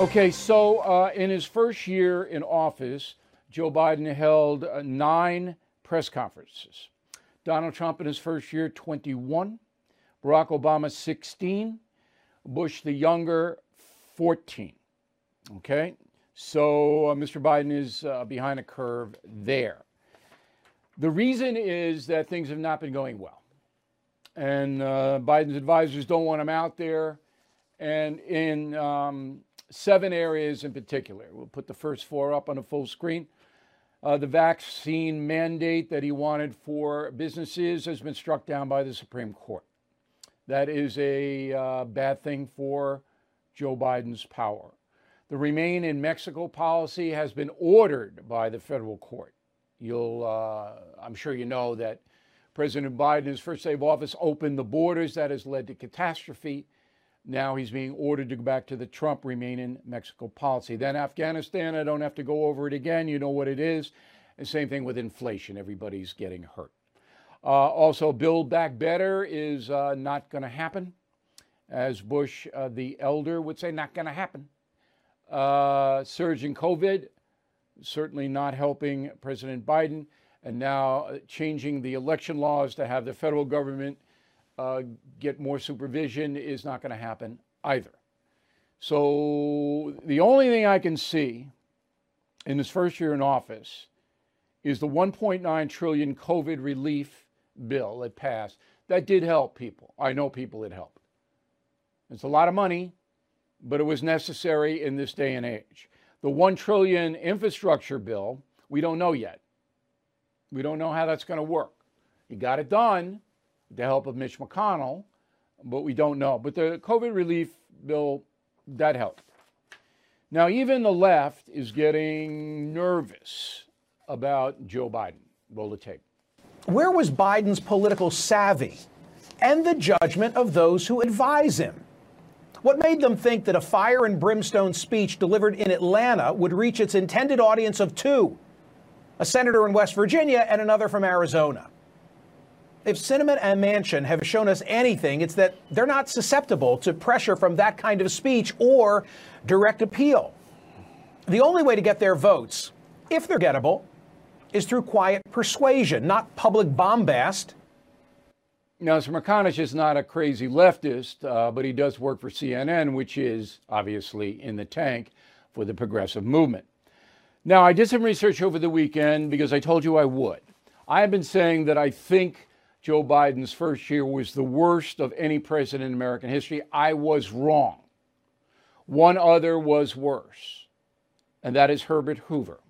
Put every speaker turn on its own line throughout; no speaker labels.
Okay, so uh, in his first year in office, Joe Biden held uh, nine press conferences. Donald Trump in his first year, 21. Barack Obama, 16. Bush the younger, 14. Okay, so uh, Mr. Biden is uh, behind a curve there. The reason is that things have not been going well. And uh, Biden's advisors don't want him out there. And in um, seven areas in particular, we'll put the first four up on a full screen. Uh, the vaccine mandate that he wanted for businesses has been struck down by the Supreme Court. That is a uh, bad thing for Joe Biden's power. The Remain in Mexico policy has been ordered by the federal court. You'll, uh, I'm sure you know that President Biden, his first day of office, opened the borders. That has led to catastrophe. Now he's being ordered to go back to the Trump Remain in Mexico policy. Then Afghanistan, I don't have to go over it again. You know what it is. And same thing with inflation. Everybody's getting hurt. Uh, also, Build Back Better is uh, not going to happen. As Bush, uh, the elder, would say, not going to happen. Uh, surge in COVID, certainly not helping President Biden. And now uh, changing the election laws to have the federal government uh, get more supervision is not going to happen either. So the only thing I can see in his first year in office is the 1.9 trillion COVID relief bill that passed. That did help people. I know people it helped. It's a lot of money, but it was necessary in this day and age. The 1 trillion infrastructure bill, we don't know yet. We don't know how that's going to work. He got it done the help of Mitch McConnell, but we don't know. But the COVID relief bill, that helped. Now, even the left is getting nervous about Joe Biden. Roll the tape.
Where was Biden's political savvy and the judgment of those who advise him? What made them think that a fire and brimstone speech delivered in Atlanta would reach its intended audience of two a senator in West Virginia and another from Arizona? If Sinema and Manchin have shown us anything, it's that they're not susceptible to pressure from that kind of speech or direct appeal. The only way to get their votes, if they're gettable, is through quiet persuasion, not public bombast.
Now, Smerconish is not a crazy leftist, uh, but he does work for CNN, which is obviously in the tank for the progressive movement. Now, I did some research over the weekend because I told you I would. I have been saying that I think Joe Biden's first year was the worst of any president in American history. I was wrong. One other was worse, and that is Herbert Hoover.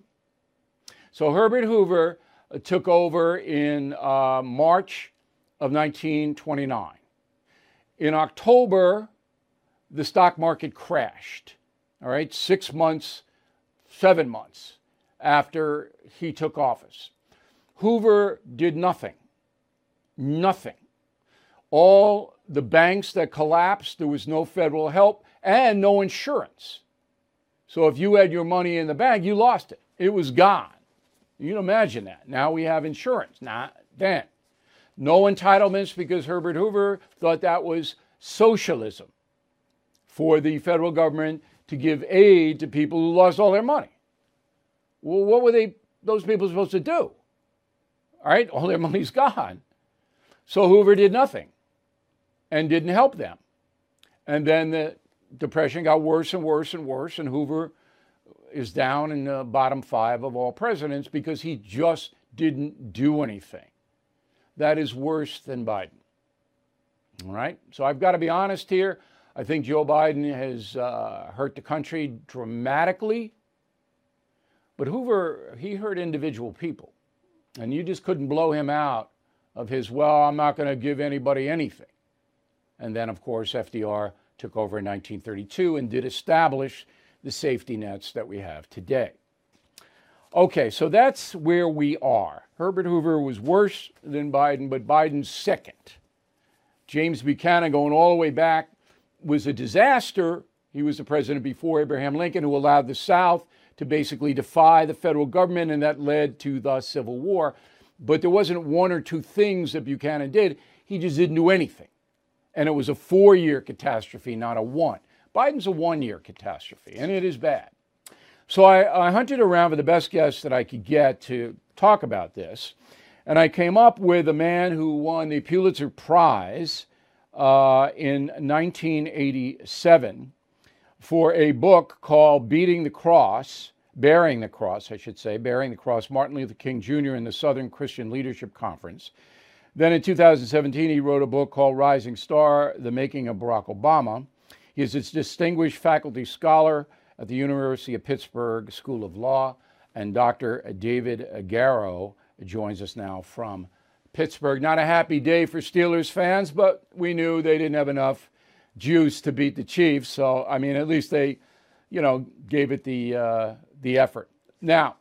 So Herbert Hoover uh, took over in uh, March of 1929. In October, the stock market crashed. All right, six months, seven months after he took office. Hoover did nothing. Nothing. All the banks that collapsed, there was no federal help and no insurance. So if you had your money in the bank, you lost it. It was gone. You can imagine that. Now we have insurance, not then. No entitlements because Herbert Hoover thought that was socialism for the federal government to give aid to people who lost all their money. Well, what were they those people supposed to do? All right, all their money's gone. So Hoover did nothing and didn't help them. And then the depression got worse and worse and worse, and Hoover is down in the bottom five of all presidents because he just didn't do anything. That is worse than Biden. All right? So I've got to be honest here. I think Joe Biden has uh, hurt the country dramatically. But Hoover, he hurt individual people. And you just couldn't blow him out of his, well, I'm not going to give anybody anything. And then, of course, FDR took over in 1932 and did establish the safety nets that we have today. Okay, so that's where we are. Herbert Hoover was worse than Biden, but Biden's second. James Buchanan, going all the way back, was a disaster. He was the president before Abraham Lincoln who allowed the South to basically defy the federal government, and that led to the Civil War. But there wasn't one or two things that Buchanan did. He just didn't do anything. And it was a four year catastrophe, not a one. Biden's a one year catastrophe, and it is bad. So I, I, hunted around for the best guests that I could get to talk about this. And I came up with a man who won the Pulitzer Prize uh, in 1987 for a book called Beating the Cross, Bearing the Cross, I should say, Bearing the Cross, Martin Luther King Jr. and the Southern Christian Leadership Conference. Then in 2017, he wrote a book called Rising Star The Making of Barack Obama. He is a distinguished faculty scholar at the University of Pittsburgh School of Law, and Dr. David Garrow joins us now from Pittsburgh. Not a happy day for Steelers fans, but we knew they didn't have enough juice to beat the Chiefs. So, I mean, at least they, you know, gave it the, uh, the effort. Now,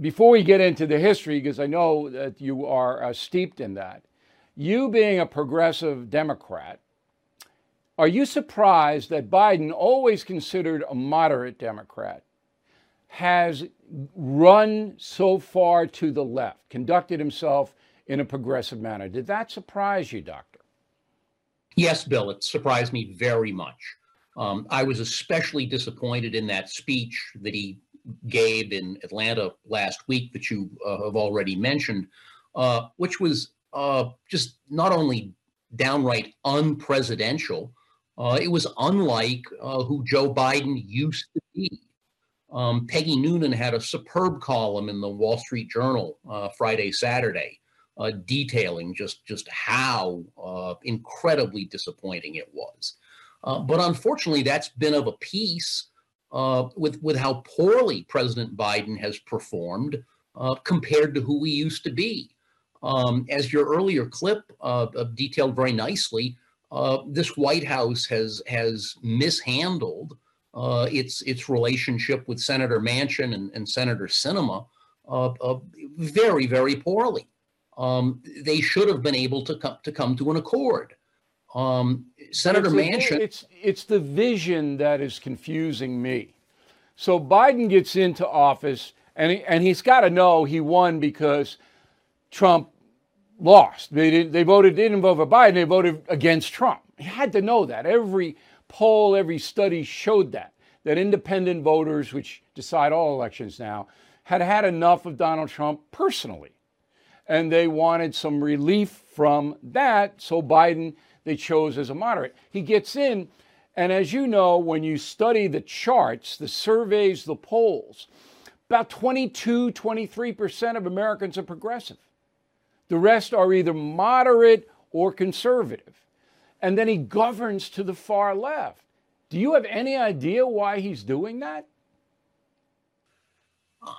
before we get into the history, because I know that you are uh, steeped in that, you being a progressive Democrat, are you surprised that Biden, always considered a moderate Democrat, has run so far to the left, conducted himself in a progressive manner? Did that surprise you, Doctor?
Yes, Bill, it surprised me very much. Um, I was especially disappointed in that speech that he gave in Atlanta last week that you uh, have already mentioned, uh, which was uh, just not only downright unpresidential, uh, it was unlike uh, who Joe Biden used to be. Um, Peggy Noonan had a superb column in the Wall Street Journal uh, Friday, Saturday, detailing just just how incredibly disappointing it was. Uh, but unfortunately, that's been of a piece with with how poorly President Biden has performed compared to who he used to be. Um, as your earlier clip detailed very nicely, uh, this White House has has mishandled uh, its its relationship with Senator Manchin and, and Senator Sinema uh, uh very very poorly. Um, they should have been able to come to come to an accord. Um, Senator
it's
Manchin.
it's it's the vision that is confusing me. So Biden gets into office, and he, and he's got to know he won because Trump lost. They didn't. They voted. They didn't vote for Biden. They voted against Trump. He had to know that. Every poll, every study showed that that independent voters, which decide all elections now, had had enough of Donald Trump personally, and they wanted some relief from that. So Biden they chose as a moderate. He gets in. And as you know, when you study the charts, the surveys, the polls, about 22, 23% of Americans are progressive. The rest are either moderate or conservative. And then he governs to the far left. Do you have any idea why he's doing that?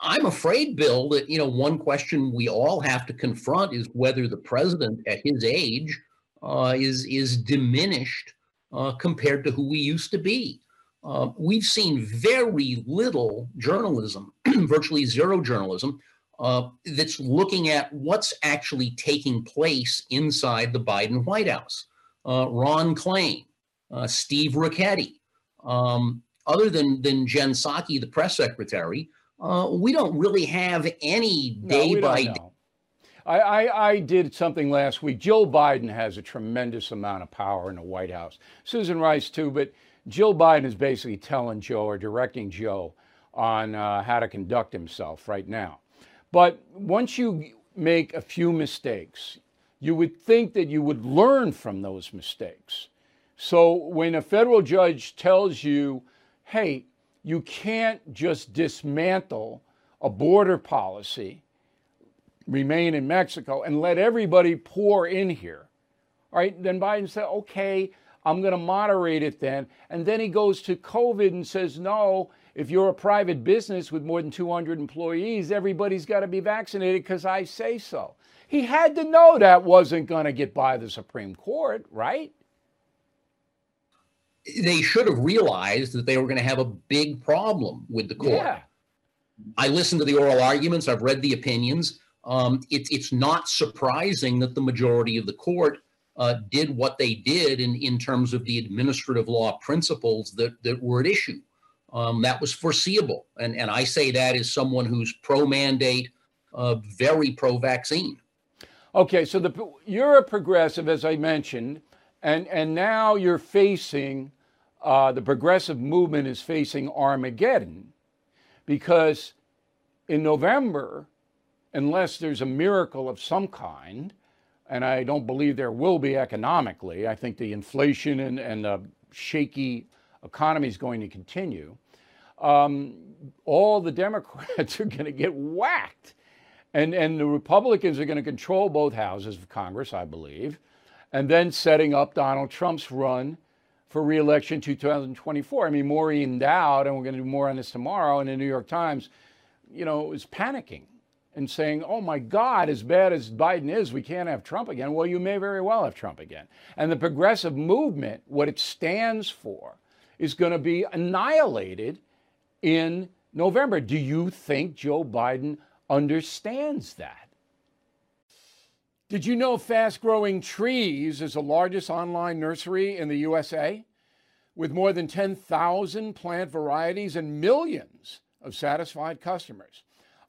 I'm afraid, Bill, that you know one question we all have to confront is whether the president, at his age, uh, is is diminished uh, compared to who we used to be. Uh, we've seen very little journalism, virtually zero journalism, uh, that's looking at what's actually taking place inside the Biden White House. Uh, Ron Klain, uh, Steve Ricchetti, um, other than, than Jen Psaki, the press secretary, uh, we don't really have any day
no,
by day.
I, I, I, did something last week. Joe Biden has a tremendous amount of power in the White House. Susan Rice, too, but Jill Biden is basically telling Joe or directing Joe on uh, how to conduct himself right now. But once you make a few mistakes, you would think that you would learn from those mistakes. So when a federal judge tells you, hey, you can't just dismantle a border policy, remain in Mexico, and let everybody pour in here, all right, then Biden said, okay, I'm going to moderate it then. And then he goes to COVID and says, no, if you're a private business with more than 200 employees, everybody's got to be vaccinated because I say so. He had to know that wasn't going to get by the Supreme Court, right?
They should have realized that they were going to have a big problem with the court. Yeah. I listened to the oral arguments, I've read the opinions. Um, it, it's not surprising that the majority of the court uh, did what they did in, in terms of the administrative law principles that, that were at issue. Um, that was foreseeable. And, and I say that as someone who's pro mandate, uh, very pro vaccine.
Okay, so the, you're a progressive, as I mentioned, and, and now you're facing uh, the progressive movement is facing Armageddon because in November, unless there's a miracle of some kind, and I don't believe there will be economically, I think the inflation and, and the shaky economy is going to continue. Um, all the Democrats are going to get whacked. And, and the Republicans are going to control both houses of Congress, I believe, and then setting up Donald Trump's run for reelection 2024. I mean, Maureen Dowd, and we're going to do more on this tomorrow in the New York Times, you know, is panicking and saying, oh my God, as bad as Biden is, we can't have Trump again. Well, you may very well have Trump again. And the progressive movement, what it stands for, is going to be annihilated in November. Do you think Joe Biden understands that? Did you know Fast Growing Trees is the largest online nursery in the USA? With more than 10,000 plant varieties and millions of satisfied customers.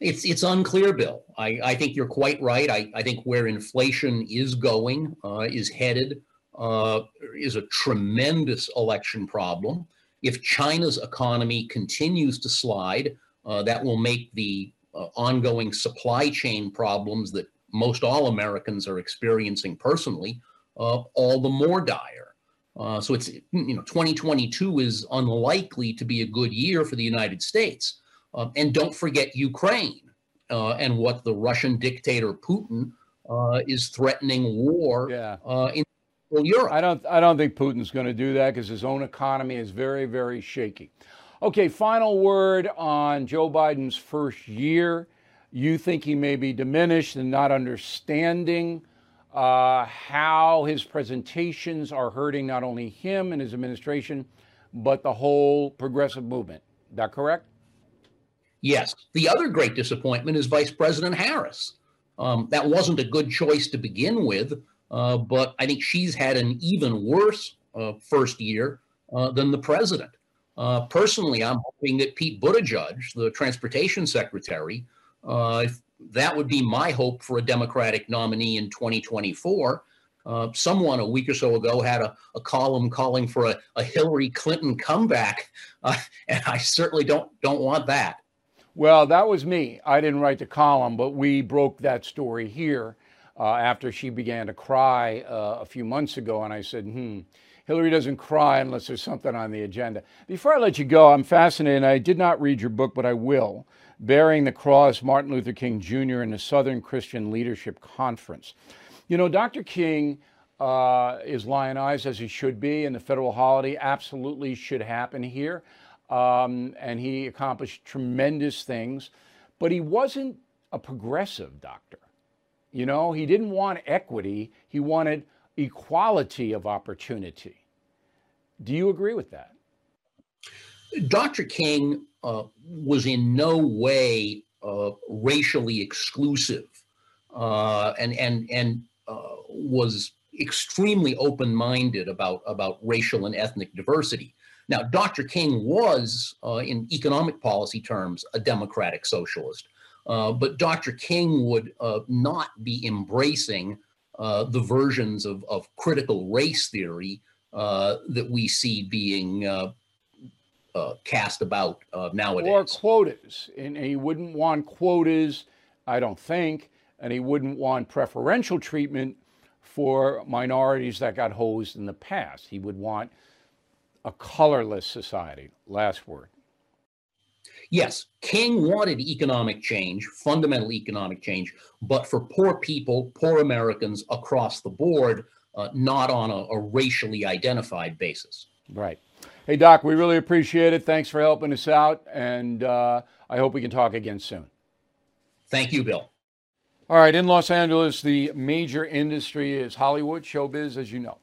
It's it's unclear, Bill. I, I think you're quite right. I, I think where inflation is going, uh, is headed, uh, is a tremendous election problem. If China's economy continues to slide, uh, that will make the uh, ongoing supply chain problems that most all Americans are experiencing personally, uh, all the more dire. Uh, so it's you know 2022 is unlikely to be a good year for the United States. Um, and don't forget Ukraine uh, and what the Russian dictator Putin uh, is threatening war
yeah.
Uh, in Europe.
I don't I don't think Putin's going to do that because his own economy is very very shaky. Okay, final word on Joe Biden's first year you think he may be diminished and not understanding uh, how his presentations are hurting not only him and his administration, but the whole progressive movement. Is that correct?
Yes. The other great disappointment is Vice President Harris. Um, that wasn't a good choice to begin with, uh, but I think she's had an even worse uh, first year uh, than the president. Uh, personally, I'm hoping that Pete Buttigieg, the transportation secretary, uh, that would be my hope for a Democratic nominee in 2024. Uh, someone a week or so ago had a, a column calling for a, a Hillary Clinton comeback, and I certainly don't don't want that.
Well, that was me. I didn't write the column, but we broke that story here uh, after she began to cry uh, a few months ago, and I said, "Hmm." Hillary doesn't cry unless there's something on the agenda. Before I let you go, I'm fascinated. I did not read your book, but I will. Bearing the Cross, Martin Luther King Jr. and the Southern Christian Leadership Conference. You know, Dr. King uh, is lionized as he should be, and the federal holiday absolutely should happen here. Um, and he accomplished tremendous things, but he wasn't a progressive doctor. You know, he didn't want equity, he wanted equality of opportunity. Do you agree with that?
Dr. King uh, was in no way uh, racially exclusive uh, and and and uh, was extremely open-minded about about racial and ethnic diversity. Now, Dr. King was, uh, in economic policy terms, a democratic socialist, uh, but Dr. King would not be embracing the versions of, of critical race theory that we see being uh, cast about uh, nowadays.
Or quotas. And he wouldn't want quotas, I don't think, and he wouldn't want preferential treatment for minorities that got hosed in the past. He would want a colorless society. Last word.
Yes, King wanted economic change, fundamental economic change, but for poor people, poor Americans across the board, uh, not on a, a racially identified basis.
Right. Hey, Doc, we really appreciate it. Thanks for helping us out. And uh, I hope we can talk again soon.
Thank you, Bill.
All right. In Los Angeles, the major industry is Hollywood, showbiz, as you know.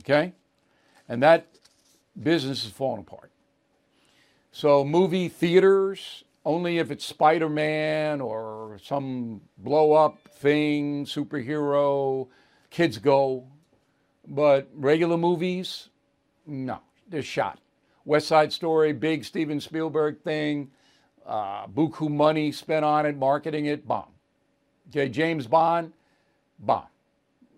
Okay. And that business is falling apart. So, movie theaters, only if it's Spider Man or some blow up thing, superhero, kids go. But regular movies, no, they're shot. West Side Story, big Steven Spielberg thing, uh, buku money spent on it, marketing it, bomb. Okay, James Bond, bomb.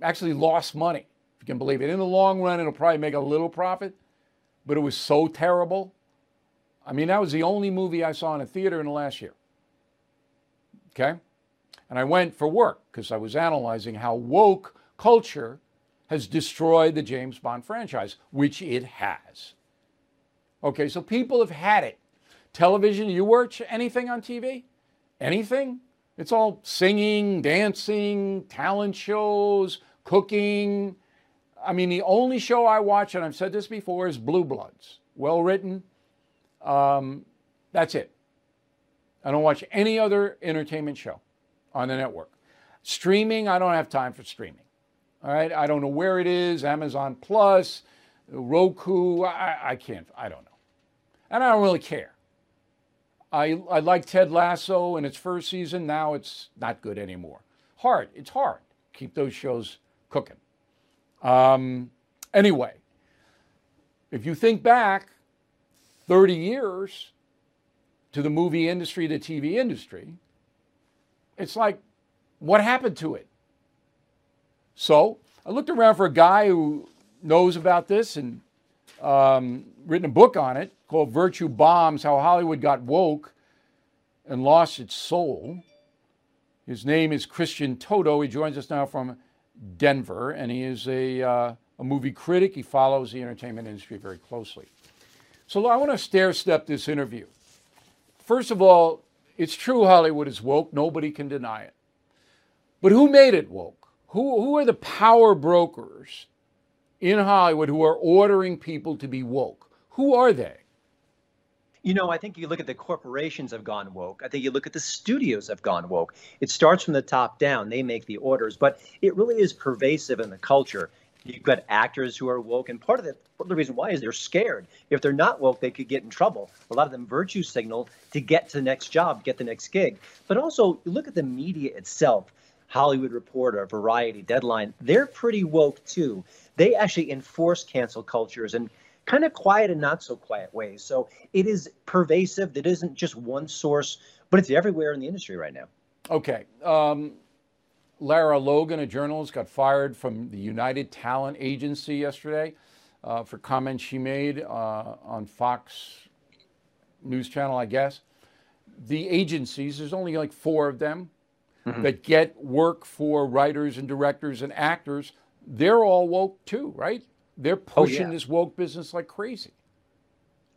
Actually lost money, if you can believe it. In the long run, it'll probably make a little profit, but it was so terrible I mean, that was the only movie I saw in a theater in the last year. Okay? And I went for work because I was analyzing how woke culture has destroyed the James Bond franchise, which it has. Okay, so people have had it. Television, you watch anything on TV? Anything? It's all singing, dancing, talent shows, cooking. I mean, the only show I watch, and I've said this before, is Blue Bloods. Well written, um, that's it. I don't watch any other entertainment show on the network. Streaming, I don't have time for streaming. All right, I don't know where it is. Amazon Plus, Roku. I, I can't. I don't know, and I don't really care. I I like Ted Lasso in its first season. Now it's not good anymore. Hard. It's hard. Keep those shows cooking. Um, anyway, if you think back, 30 years to the movie industry, the TV industry, it's like, what happened to it? So I looked around for a guy who knows about this and um, written a book on it called Virtue Bombs How Hollywood Got Woke and Lost Its Soul. His name is Christian Toto. He joins us now from Denver, and he is a, uh, a movie critic. He follows the entertainment industry very closely. So I want to stair step this interview. First of all, it's true Hollywood is woke. Nobody can deny it. But who made it woke? Who, who are the power brokers in Hollywood who are ordering people to be woke? Who are they?
You know, I think you look at the corporations have gone woke. I think you look at the studios have gone woke. It starts from the top down. They make the orders, but it really is pervasive in the culture. You've got actors who are woke, and part of the, part of the reason why is they're scared. If they're not woke, they could get in trouble. A lot of them virtue signal to get to the next job, get the next gig. But also, you look at the media itself. Hollywood Reporter, Variety, Deadline, they're pretty woke too. They actually enforce cancel cultures and kind of quiet and not so quiet ways. So it is pervasive. It isn't just one source, but it's everywhere in the industry right now.
Okay. Um, Lara Logan, a journalist, got fired from the United Talent Agency yesterday uh, for comments she made uh, on Fox News Channel, I guess. The agencies, there's only like four of them mm-hmm. that get work for writers and directors and actors. They're all woke too, right? They're pushing oh, yeah. this woke business like crazy.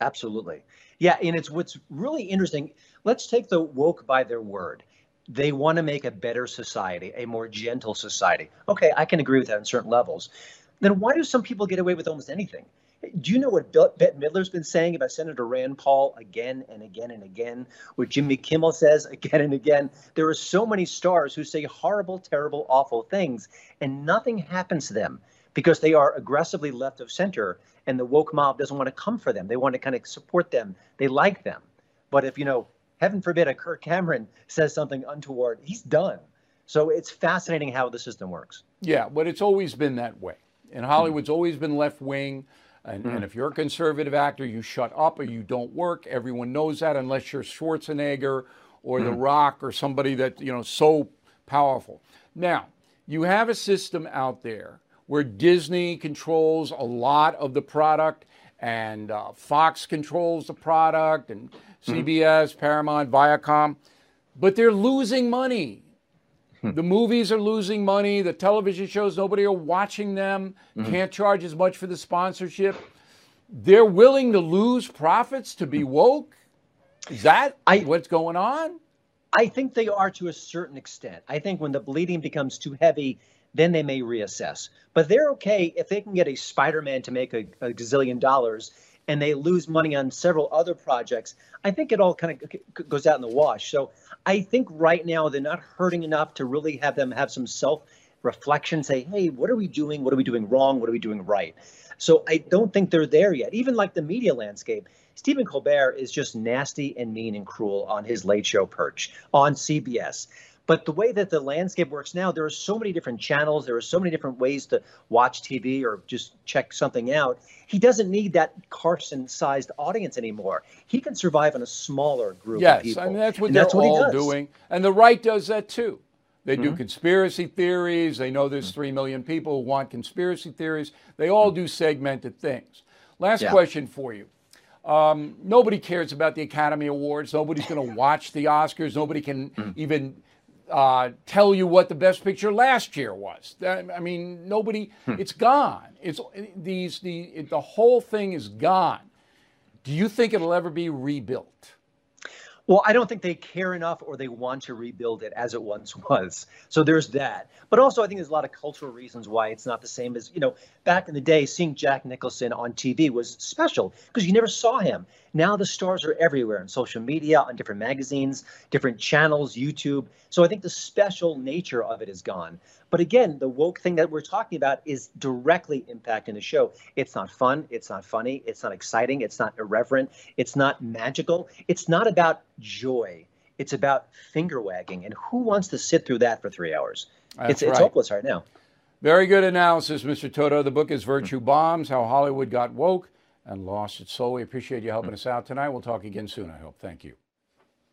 Absolutely. Yeah. And it's what's really interesting. Let's take the woke by their word they want to make a better society, a more gentle society. Okay, I can agree with that on certain levels. Then why do some people get away with almost anything? Do you know what Bette Midler's been saying about Senator Rand Paul again and again and again? What Jimmy Kimmel says again and again? There are so many stars who say horrible, terrible, awful things, and nothing happens to them because they are aggressively left of center, and the woke mob doesn't want to come for them. They want to kind of support them. They like them. But if you know heaven forbid a Kirk Cameron says something untoward, he's done. So it's fascinating how the system works.
Yeah, but it's always been that way. And Hollywood's mm always been left wing. And, mm and, if you're a conservative actor, you shut up or you don't work. Everyone knows that unless you're Schwarzenegger or mm The Rock or somebody that, you know, so powerful. Now, you have a system out there where Disney controls a lot of the product and uh, Fox controls the product, and CBS, mm-hmm. Paramount, Viacom, but they're losing money. Hmm. The movies are losing money. The television shows, nobody are watching them. Mm-hmm. Can't charge as much for the sponsorship. They're willing to lose profits to be woke. Is that I, what's going on?
I think they are to a certain extent. I think when the bleeding becomes too heavy, then they may reassess. But they're okay if they can get a Spider Man to make a, a gazillion dollars and they lose money on several other projects. I think it all kind of goes out in the wash. So I think right now they're not hurting enough to really have them have some self reflection, say, hey, what are we doing? What are we doing wrong? What are we doing right? So I don't think they're there yet. Even like the media landscape, Stephen Colbert is just nasty and mean and cruel on his late show perch on CBS. But the way that the landscape works now, there are so many different channels, there are so many different ways to watch TV or just check something out. He doesn't need that Carson-sized audience anymore. He can survive on a smaller group
yes,
of people.
Yes, I mean that's what and they're that's all what doing, and the right does that too. They do mm-hmm. conspiracy theories. They know there's three million people who want conspiracy theories. They all do segmented things. Last yeah. question for you. Um, nobody cares about the Academy Awards. Nobody's going to watch the Oscars. Nobody can mm. even uh, tell you what the best picture last year was. I mean, nobody. Hmm. It's gone. It's these the it, the whole thing is gone. Do you think it'll ever be rebuilt?
Well, I don't think they care enough or they want to rebuild it as it once was. So there's that. But also, I think there's a lot of cultural reasons why it's not the same as, you know, back in the day, seeing Jack Nicholson on TV was special because you never saw him. Now the stars are everywhere on social media, on different magazines, different channels, YouTube. So I think the special nature of it is gone. But again, the woke thing that we're talking about is directly impacting the show. It's not fun. It's not funny. It's not exciting. It's not irreverent. It's not magical. It's not about joy. It's about finger wagging. And who wants to sit through that for three hours?
That's
it's,
right.
it's hopeless right now.
Very good analysis, Mr. Toto. The book is Virtue Bombs How Hollywood Got Woke and Lost Its Soul. We appreciate you helping us out tonight. We'll talk again soon, I hope. Thank you.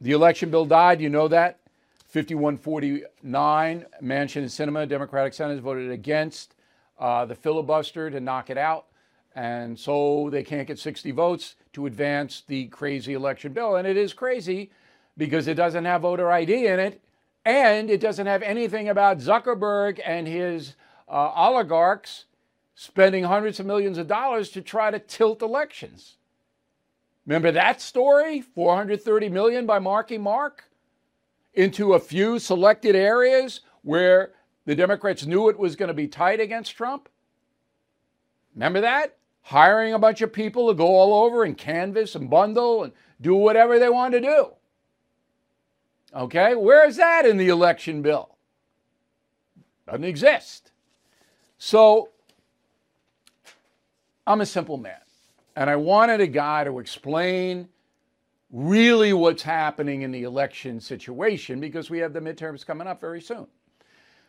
The election bill died. You know that. 5149, Manchin and Sinema, Democratic senators voted against uh, the filibuster to knock it out. And so they can't get 60 votes to advance the crazy election bill. And it is crazy because it doesn't have voter ID in it. And it doesn't have anything about Zuckerberg and his uh, oligarchs spending hundreds of millions of dollars to try to tilt elections. Remember that story? 430 million by Marky Mark? into a few selected areas where the Democrats knew it was going to be tight against Trump? Remember that? Hiring a bunch of people to go all over and canvass and bundle and do whatever they want to do. Okay, where is that in the election bill? Doesn't exist. So I'm a simple man, and I wanted a guy to explain really what's happening in the election situation because we have the midterms coming up very soon.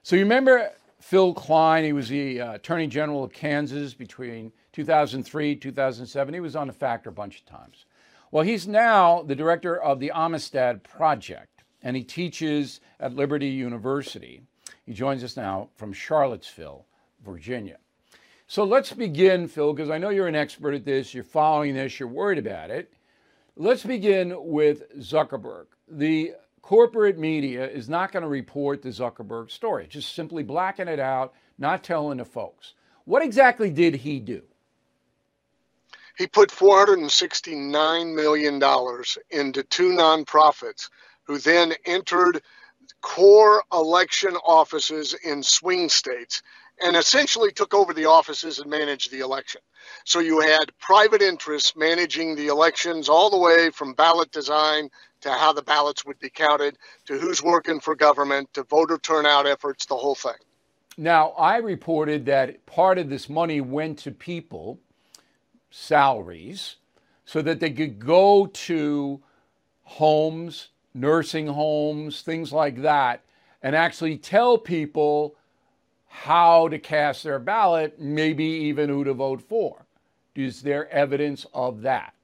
So you remember Phil Kline, he was the uh, Attorney General of Kansas between 2003 2007. He was on the factor a bunch of times. Well, he's now the director of the Amistad Project, and he teaches at Liberty University. He joins us now from Charlottesville, Virginia. So let's begin, Phil, because I know you're an expert at this. You're following this, you're worried about it. Let's begin with Zuckerberg. The corporate media is not going to report the Zuckerberg story, just simply blacking it out, not telling the folks. What exactly did he do?
He put $469 million into two nonprofits who then entered core election offices in swing states and essentially took over the offices and managed the election. So you had private interests managing the elections all the way from ballot design to how the ballots would be counted to who's working for government to voter turnout efforts, the whole thing.
Now, I reported that part of this money went to people, salaries, so that they could go to homes, nursing homes, things like that, and actually tell people how to cast their ballot, maybe even who to vote for. Is there evidence of that?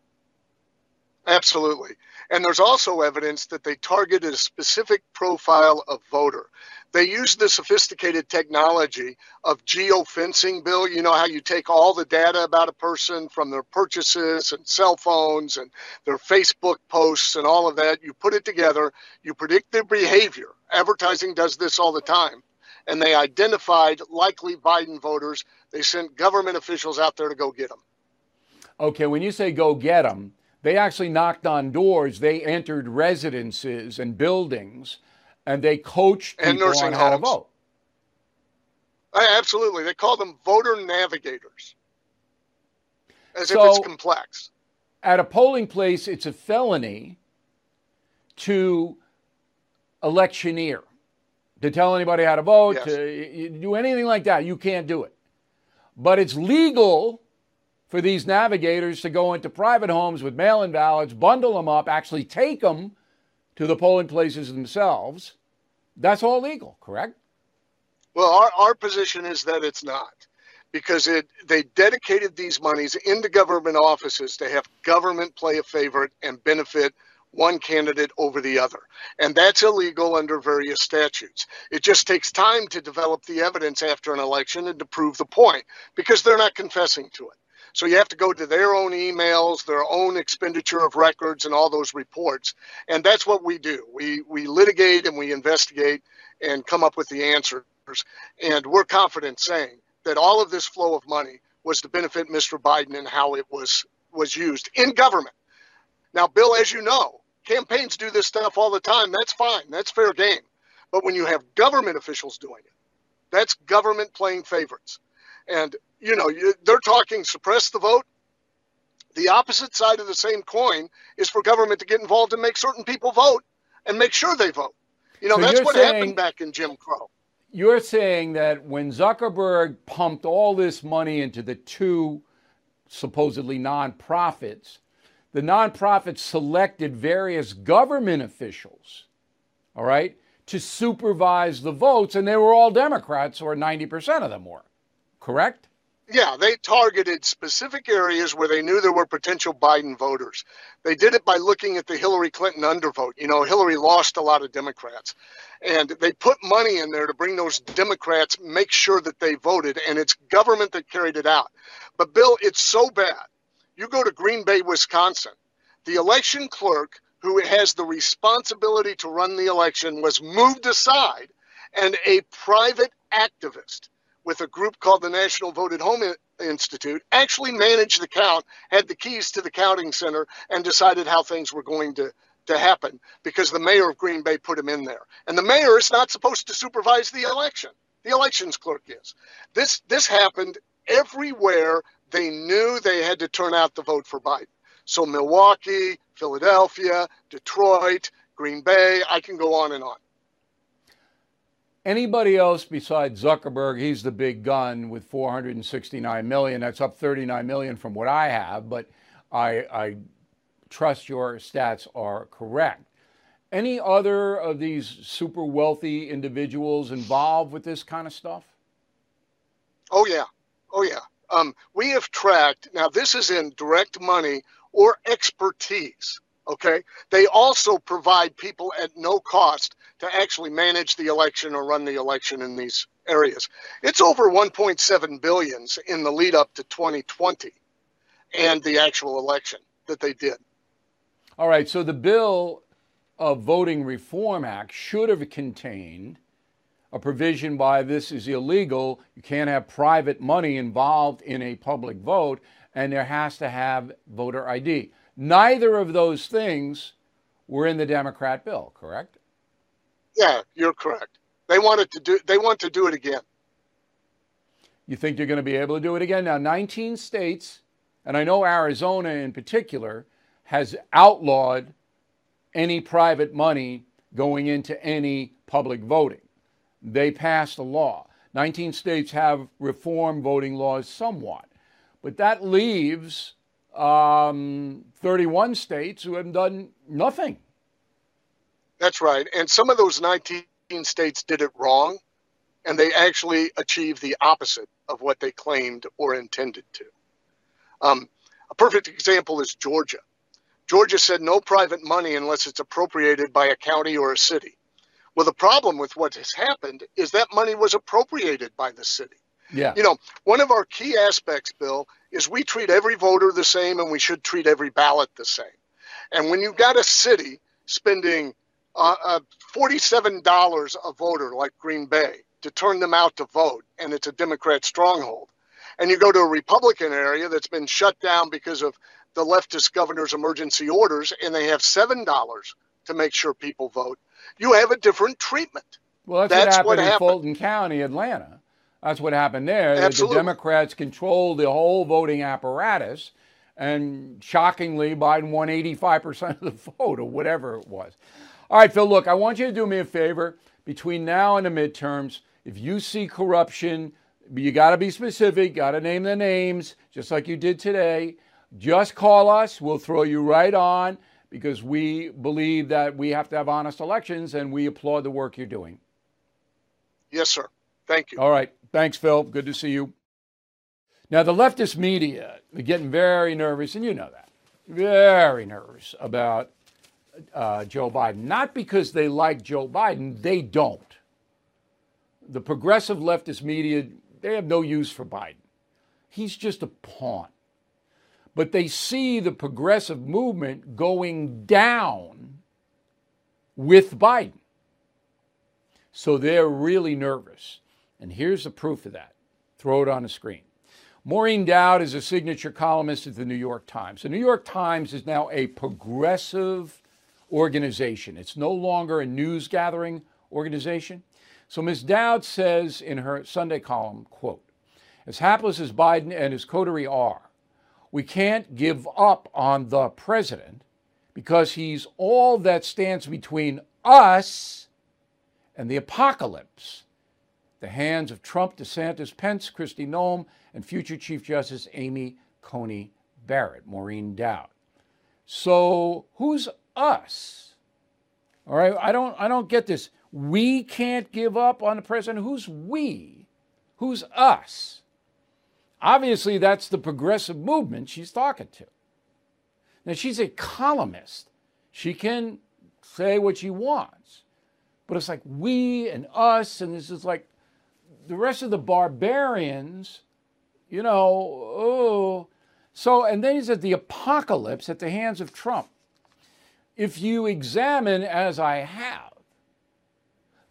Absolutely. And there's also evidence that they targeted a specific profile of voter. They used the sophisticated technology of geofencing, Bill. You know how you take all the data about a person from their purchases and cell phones and their Facebook posts and all of that. You put it together, you predict their behavior. Advertising does this all the time and they identified likely Biden voters. They sent government officials out there to go get them.
Okay, when you say go get them, They actually knocked on doors. They entered residences and buildings, and they coached
And
people
nursing
on how to vote.
Absolutely. They call them voter navigators. As if it's complex.
At a polling place, it's a felony to electioneer, to tell anybody how to vote,
Yes.
to do anything like that. You can't do it. But it's legal for these navigators to go into private homes with mail in ballots, bundle them up, actually take them to the polling places themselves. That's all legal, correct?
Well, our, our position is that it's not because it they dedicated these monies into government offices to have government play a favorite and benefit one candidate over the other. And that's illegal under various statutes. It just takes time to develop the evidence after an election and to prove the point because they're not confessing to it. So you have to go to their own emails, their own expenditure of records and all those reports. And that's what we do. We we litigate and we investigate and come up with the answers. And we're confident saying that all of this flow of money was to benefit Mr. Biden and how it was was used in government. Now, Bill, as you know, campaigns do this stuff all the time. That's fine. That's fair game. But when you have government officials doing it, that's government playing favorites. And, you know, you, they're talking suppress the vote. The opposite side of the same coin is for government to get involved and make certain people vote and make sure they vote. You know,
So
that's what
saying-
happened back in Jim Crow.
You're saying that when Zuckerberg pumped all this money into the two supposedly nonprofits, the nonprofits selected various government officials, all right, to supervise the votes, and they were all Democrats, or 90% of them were, correct?
Yeah, they targeted specific areas where they knew there were potential Biden voters. They did it by looking at the Hillary Clinton undervote. You know, Hillary lost a lot of Democrats. And they put money in there to bring those Democrats, make sure that they voted, and it's government that carried it out. But, Bill, it's so bad. You go to Green Bay, Wisconsin, the election clerk who has the responsibility to run the election was moved aside, and a private activist with a group called the National Vote at Home Institute actually managed the count, had the keys to the counting center, and decided how things were going to, to happen because the mayor of Green Bay put him in there. And the mayor is not supposed to supervise the election. The elections clerk is. This this happened everywhere they knew they had to turn out the vote for Biden. So Milwaukee, Philadelphia, Detroit, Green Bay, I can go on and on.
Anybody else besides Zuckerberg, he's the big gun with 469 million. That's up 39 million from what I have, but I, I trust your stats are correct. Any other of these super wealthy individuals involved with this kind of stuff?
Oh yeah, oh yeah. Um, we have tracked. Now this is in direct money or expertise. Okay. They also provide people at no cost to actually manage the election or run the election in these areas. It's over 1.7 billions in the lead up to 2020 and the actual election that they did.
All right, so the bill of Voting Reform Act should have contained a provision by this is illegal. You can't have private money involved in a public vote, and there has to have voter ID. Neither of those things were in the Democrat bill, correct?
Yeah, you're correct. They wanted to do. They want to do it again.
You think they're going to be able to do it again? Now, 19 states, and I know Arizona in particular, has outlawed any private money going into any public voting. They passed a law. 19 states have reformed voting laws somewhat, but that leaves um, 31 states who have done nothing.
That's right. And some of those 19 states did it wrong, and they actually achieved the opposite of what they claimed or intended to. Um, a perfect example is Georgia. Georgia said no private money unless it's appropriated by a county or a city. Well, the problem with what has happened is that money was appropriated by the city.
Yeah.
You know, one of our key aspects, Bill, is we treat every voter the same and we should treat every ballot the same. And when you've got a city spending uh, uh, $47 a voter like Green Bay to turn them out to vote, and it's a Democrat stronghold, and you go to a Republican area that's been shut down because of the leftist governor's emergency orders and they have $7 to make sure people vote, you have a different treatment.
Well, that's, that's what happened what in happened. Fulton County, Atlanta. That's what happened there.
Absolutely.
The Democrats controlled the whole voting apparatus, and shockingly, Biden won 85% of the vote, or whatever it was. All right, Phil, look, I want you to do me a favor. Between now and the midterms, if you see corruption, you got to be specific, got to name the names, just like you did today. Just call us. We'll throw you right on because we believe that we have to have honest elections and we applaud the work you're doing.
Yes, sir. Thank you.
All right. Thanks, Phil. Good to see you. Now, the leftist media are getting very nervous, and you know that. Very nervous about uh, Joe Biden. Not because they like Joe Biden, they don't. The progressive leftist media, they have no use for Biden. He's just a pawn. But they see the progressive movement going down with Biden. So they're really nervous. And here's the proof of that. Throw it on the screen. Maureen Dowd is a signature columnist at the New York Times. The New York Times is now a progressive organization. It's no longer a news gathering organization. So Ms. Dowd says in her Sunday column, quote, as hapless as Biden and his coterie are, we can't give up on the president because he's all that stands between us and the apocalypse. The hands of Trump, DeSantis, Pence, Kristi Noem, and future Chief Justice Amy Coney Barrett, Maureen Dowd. So who's us? All right, I don't I don't get this. We can't give up on the president. Who's we? Who's us? Obviously, that's the progressive movement she's talking to. Now, she's a columnist. She can say what she wants. But it's like we and us, and this is like the rest of the barbarians, you know, oh. So, and then he said the apocalypse at the hands of Trump. If you examine, as I have,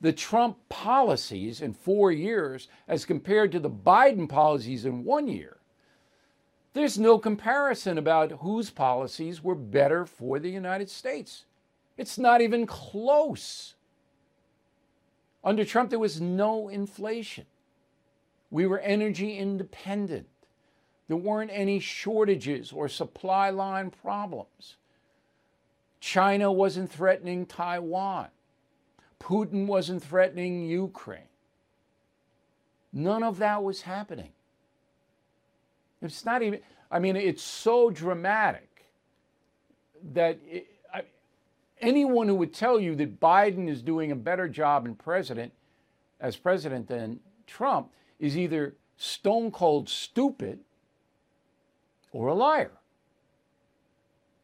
the Trump policies in four years as compared to the Biden policies in one year, there's no comparison about whose policies were better for the United States. It's not even close. Under Trump, there was no inflation. We were energy independent. There weren't any shortages or supply line problems. China wasn't threatening Taiwan. Putin wasn't threatening Ukraine. None of that was happening. It's not even, I mean, it's so dramatic that it, I, anyone who would tell you that Biden is doing a better job in president, as president than Trump is either stone cold stupid or a liar.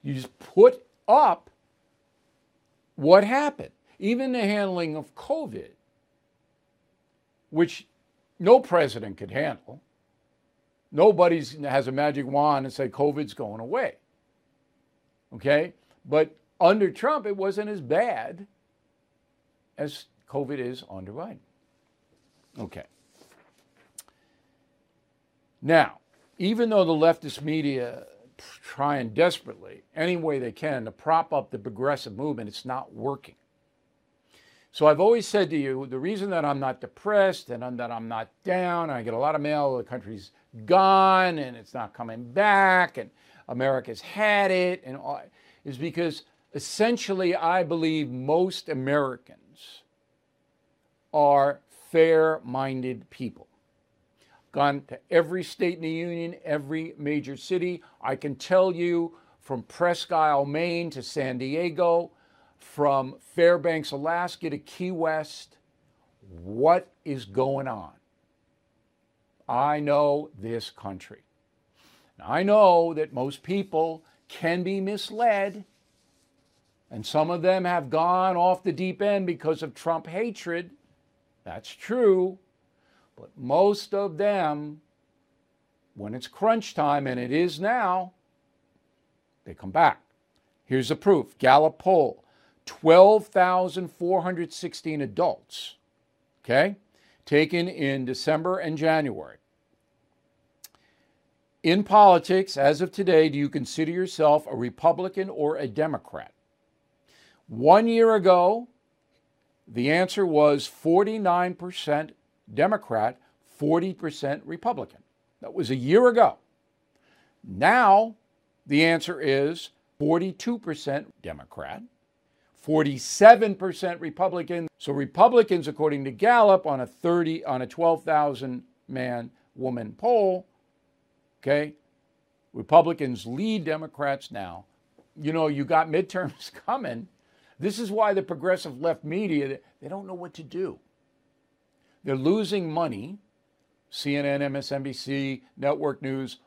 You just put up what happened even the handling of COVID, which no president could handle. Nobody has a magic wand and say COVID's going away. Okay? But under Trump, it wasn't as bad as COVID is under Biden. Okay. Now, even though the leftist media trying desperately, any way they can, to prop up the progressive movement, it's not working. So I've always said to you, the reason that I'm not depressed and that I'm not down, I get a lot of mail, the country's gone and it's not coming back and America's had it, and all, is because essentially I believe most Americans are fair minded people. Gone to every state in the union, every major city. I can tell you from Presque Isle, Maine to San Diego, from Fairbanks, Alaska to Key West, what is going on? I know this country. I know that most people can be misled, and some of them have gone off the deep end because of Trump hatred. That's true. But most of them, when it's crunch time, and it is now, they come back. Here's the proof Gallup poll 12,416 adults, okay, taken in December and January. In politics, as of today, do you consider yourself a Republican or a Democrat? One year ago, the answer was 49% Democrat, 40% Republican. That was a year ago. Now, the answer is 42% Democrat, 47% Republican. So Republicans, according to Gallup, on a 30 on a 12,000 man woman poll, okay, Republicans lead Democrats now. You know, you got midterms coming. This is why the progressive left media they don't know what to do. They're losing money. CNN, MSNBC, network news,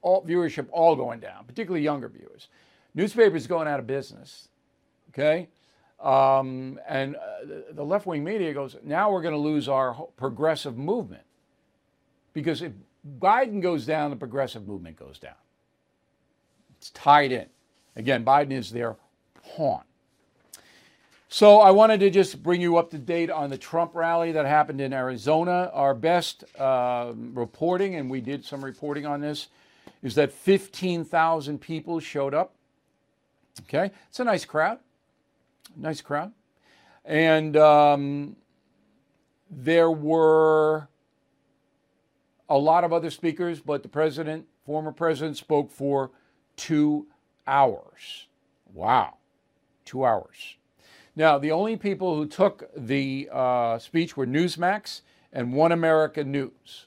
all viewership all going down, particularly younger viewers. Newspapers going out of business. Okay, um, and uh, the left wing media goes, now we're going to lose our progressive movement. Because if Biden goes down, the progressive movement goes down. It's tied in. Again, Biden is their pawn. So I wanted to just bring you up to date on the Trump rally that happened in Arizona. Our best uh, reporting, and we did some reporting on this, is that 15,000 people showed up. Okay, it's a nice crowd nice crowd. And um, there were a lot of other speakers, but the president, former president, spoke for two hours. Wow, two hours. Now, the only people who took the uh, speech were Newsmax and One America News.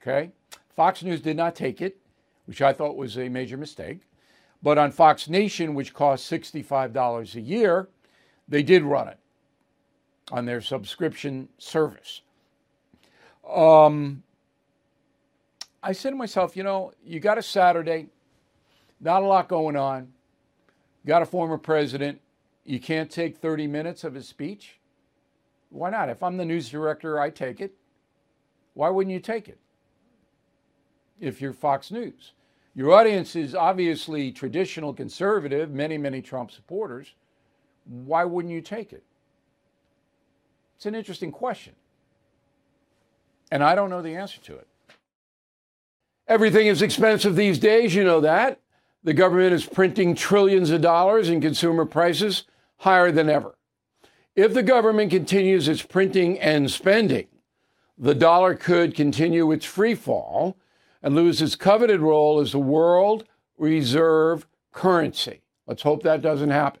Okay? Fox News did not take it, which I thought was a major mistake. But on Fox Nation, which costs $65 a year, they did run it on their subscription service. Um, I said to myself, you know, you got a Saturday, not a lot going on, got a former president, you can't take 30 minutes of his speech? Why not? If I'm the news director, I take it. Why wouldn't you take it? If you're Fox News. Your audience is obviously traditional conservative, many, many Trump supporters why wouldn't you take it? It's an interesting question. And I don't know the answer to it. Everything is expensive these days, you know that. The government is printing trillions of dollars and consumer prices higher than ever. If the government continues its printing and spending, the dollar could continue its free fall and lose its coveted role as the world reserve currency. Let's hope that doesn't happen.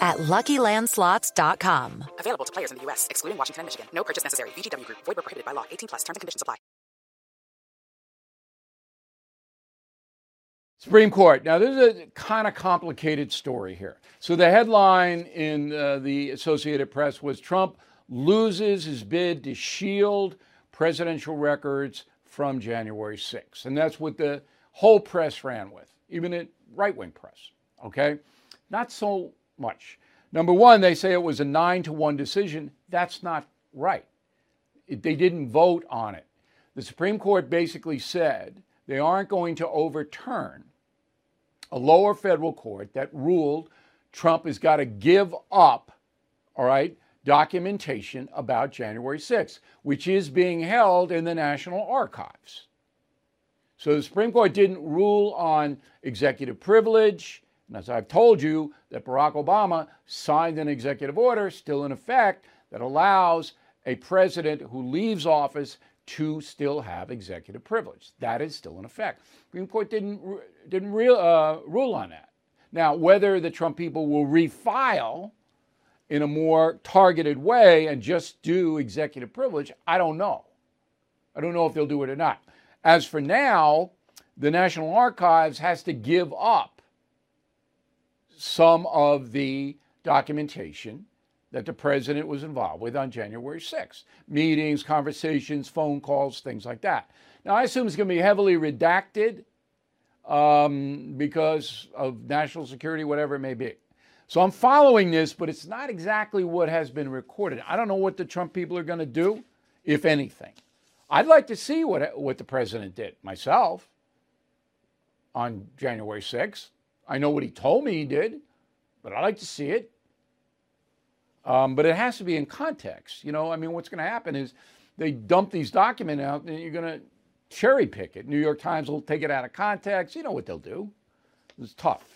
at LuckyLandSlots.com.
Available to players in the U.S., excluding Washington and Michigan. No purchase necessary. VGW Group. Void were prohibited by law. 18 plus. Terms and conditions apply.
Supreme Court. Now, this is a kind of complicated story here. So, the headline in uh, the Associated Press was Trump loses his bid to shield presidential records from January 6th. And that's what the whole press ran with, even the right wing press. Okay? Not so much. Number one, they say it was a nine to one decision. That's not right. It, they didn't vote on it. The Supreme Court basically said they aren't going to overturn a lower federal court that ruled Trump has got to give up, all right, documentation about January 6th, which is being held in the National Archives. So the Supreme Court didn't rule on executive privilege. And as I've told you, that Barack Obama signed an executive order still in effect that allows a president who leaves office to still have executive privilege. That is still in effect. Supreme Court didn't didn't real, uh, rule on that. Now, whether the Trump people will refile in a more targeted way and just do executive privilege, I don't know. I don't know if they'll do it or not. As for now, the National Archives has to give up some of the documentation that the president was involved with on January 6th meetings, conversations, phone calls, things like that. Now, I assume it's going to be heavily redacted um, because of national security, whatever it may be. So I'm following this, but it's not exactly what has been recorded. I don't know what the Trump people are going to do, if anything. I'd like to see what, what the president did myself on January 6th. I know what he told me he did, but I'd like to see it. Um, but it has to be in context. You know, I mean, what's going to happen is they dump these documents out and you're going to cherry pick it. New York Times will take it out of context. You know what they'll do. It's tough.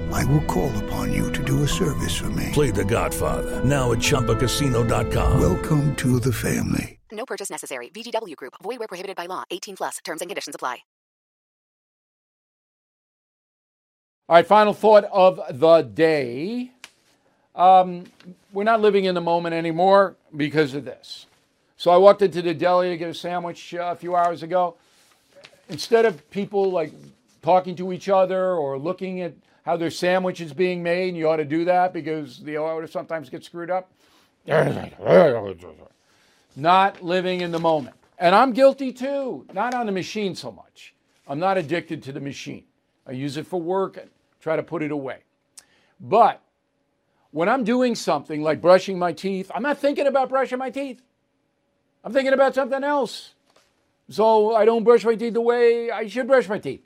I will call upon you to do a service for me.
Play The Godfather now at ChumbaCasino.com.
Welcome to the family.
No purchase necessary. VGW Group. Void were prohibited by law. 18 plus. Terms and conditions apply.
All right, final thought of the day. Um, we're not living in the moment anymore because of this. So I walked into the deli to get a sandwich uh, a few hours ago. Instead of people like talking to each other or looking at how their sandwich is being made, you ought to do that because the order sometimes gets screwed up. Not living in the moment. And I'm guilty too, not on the machine so much. I'm not addicted to the machine. I use it for work and try to put it away. But when I'm doing something like brushing my teeth, I'm not thinking about brushing my teeth. I'm thinking about something else. So I don't brush my teeth the way I should brush my teeth.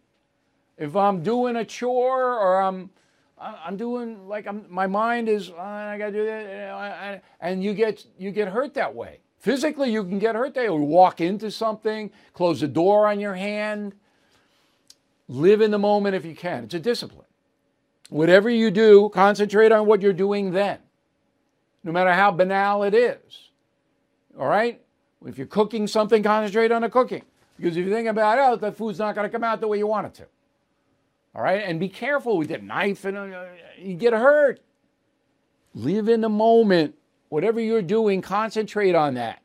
If I'm doing a chore or I'm I'm doing like I'm my mind is oh, I got to do that and you get you get hurt that way. Physically you can get hurt that way. Walk into something, close the door on your hand. Live in the moment if you can. It's a discipline. Whatever you do, concentrate on what you're doing then. No matter how banal it is. All right? If you're cooking something, concentrate on the cooking. Because if you think about it, oh, the food's not going to come out the way you want it to. All right? And be careful with that knife, and uh, you get hurt. Live in the moment. Whatever you're doing, concentrate on that.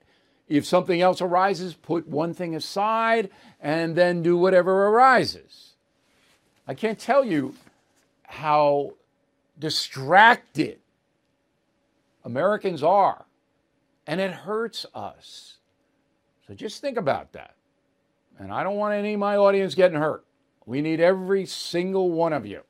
If something else arises, put one thing aside and then do whatever arises. I can't tell you how distracted Americans are, and it hurts us. So just think about that. And I don't want any of my audience getting hurt. We need every single one of you.